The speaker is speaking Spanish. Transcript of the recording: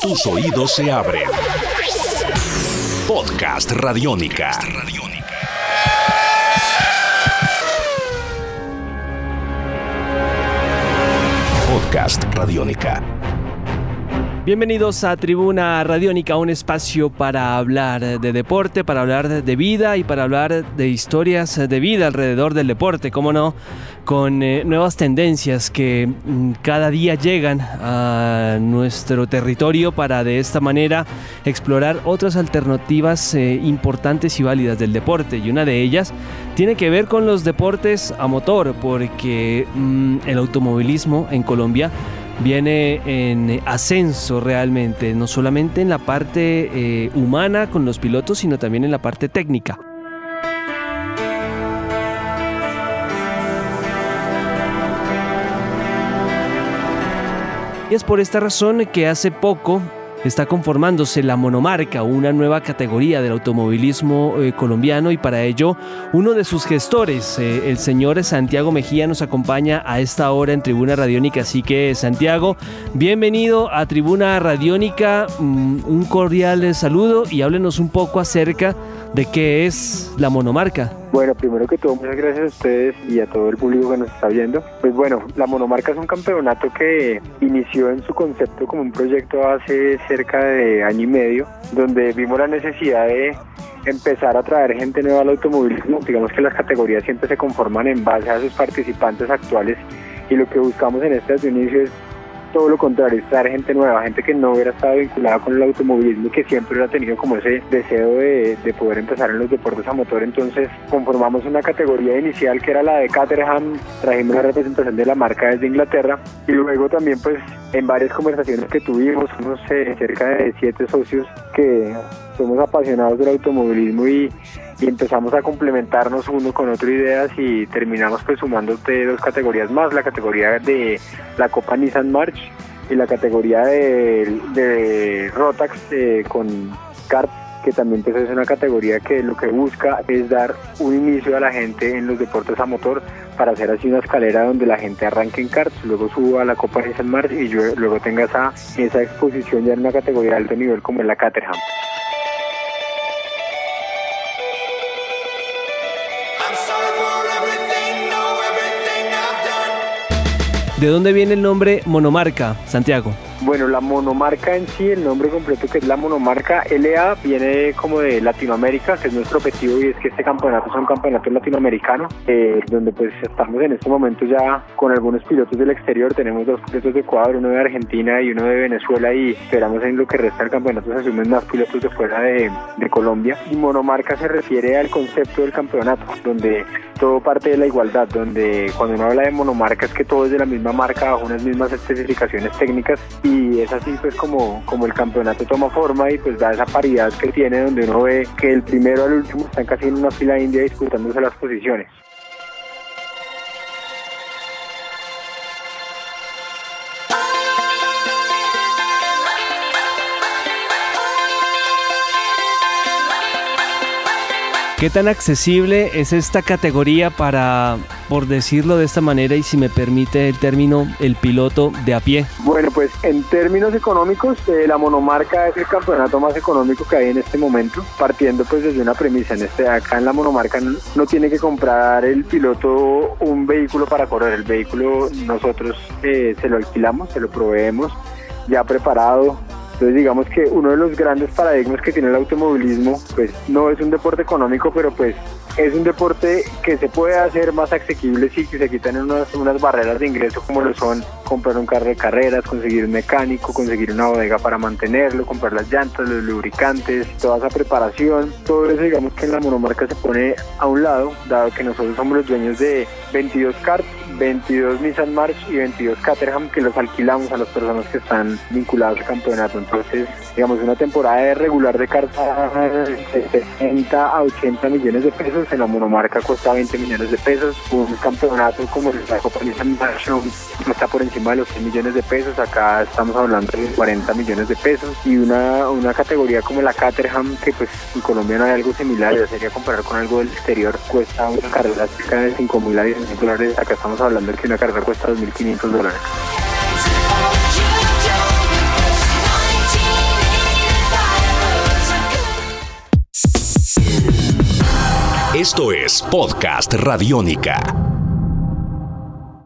Tus oídos se abren. Podcast Radiónica. Podcast Radiónica. Bienvenidos a Tribuna Radiónica, un espacio para hablar de deporte, para hablar de vida y para hablar de historias de vida alrededor del deporte, cómo no, con eh, nuevas tendencias que mm, cada día llegan a nuestro territorio para de esta manera explorar otras alternativas eh, importantes y válidas del deporte. Y una de ellas tiene que ver con los deportes a motor, porque mm, el automovilismo en Colombia viene en ascenso realmente, no solamente en la parte eh, humana con los pilotos, sino también en la parte técnica. Y es por esta razón que hace poco está conformándose la monomarca, una nueva categoría del automovilismo eh, colombiano y para ello uno de sus gestores, eh, el señor Santiago Mejía, nos acompaña a esta hora en Tribuna Radiónica. Así que Santiago, bienvenido a Tribuna Radiónica, mm, un cordial saludo y háblenos un poco acerca de qué es la monomarca. Bueno, primero que todo, muchas gracias a ustedes y a todo el público que nos está viendo. Pues bueno, la monomarca es un campeonato que inició en su concepto como un proyecto hace cerca de año y medio, donde vimos la necesidad de empezar a traer gente nueva al automovilismo. Digamos que las categorías siempre se conforman en base a sus participantes actuales y lo que buscamos en este inicio es todo lo contrario, traer gente nueva, gente que no hubiera estado vinculada con el automovilismo y que siempre hubiera tenido como ese deseo de, poder empezar en los deportes a motor. Entonces conformamos una categoría inicial que era la de Caterham, trajimos la representación de la marca desde Inglaterra y luego también pues en varias conversaciones que tuvimos, unos eh, cerca de siete socios que somos apasionados del automovilismo y, empezamos a complementarnos uno con otro ideas y terminamos pues sumando dos categorías más, la categoría de la Copa Nissan March y la categoría de, Rotax eh, con kart que también pues, es una categoría que lo que busca es dar un inicio a la gente en los deportes a motor para hacer así una escalera donde la gente arranque en karts, luego suba a la Copa Nissan March y luego tenga esa, esa exposición ya en una categoría de alto nivel como en la Caterham. ¿De dónde viene el nombre monomarca, Santiago? Bueno, la monomarca en sí, el nombre completo que es la monomarca LA, viene como de Latinoamérica, que es nuestro objetivo y es que este campeonato es un campeonato latinoamericano, eh, donde pues estamos en este momento ya con algunos pilotos del exterior, tenemos dos pilotos de Ecuador, uno de Argentina y uno de Venezuela y esperamos en lo que resta del campeonato se asumen más pilotos de fuera de, de Colombia. Y monomarca se refiere al concepto del campeonato, donde todo parte de la igualdad, donde cuando uno habla de monomarca es que todo es de la misma marca bajo unas mismas especificaciones técnicas y es así pues como, como el campeonato toma forma y pues da esa paridad que tiene donde uno ve que el primero al último están casi en una fila india disputándose las posiciones. ¿Qué tan accesible es esta categoría para, por decirlo de esta manera, y si me permite el término, el piloto de a pie? Bueno, pues en términos económicos, eh, la monomarca es el campeonato más económico que hay en este momento, partiendo pues desde una premisa. En este, acá en la monomarca no, tiene que comprar el piloto un vehículo para correr. El vehículo nosotros eh, se lo alquilamos, se lo proveemos ya preparado, entonces digamos que uno de los grandes paradigmas que tiene el automovilismo, pues no es un deporte económico, pero pues es un deporte que se puede hacer más asequible si se quitan unas, unas barreras de ingreso como lo son comprar un carro de carreras, conseguir un mecánico, conseguir una bodega para mantenerlo, comprar las llantas, los lubricantes, toda esa preparación, todo eso digamos que en la monomarca se pone a un lado, dado que nosotros somos los dueños de 22 karts 22 Nissan March y 22 Caterham que los alquilamos a las personas que están vinculadas al campeonato. Entonces, digamos, una temporada de regular de carta de 60 a 80 millones de pesos, en la monomarca cuesta 20 millones de pesos. Un campeonato como la Copa Nissan March está por encima de los 100 millones de pesos, acá estamos hablando de 40 millones de pesos. Y una, una categoría como la Caterham, que pues en Colombia no hay algo similar, ya sería comparar con algo del exterior, cuesta una carrera cerca de 5 mil a 10 mil dólares, acá estamos estamos hablando de que una carrera cuesta 2.500 dólares. Esto es Podcast Radiónica.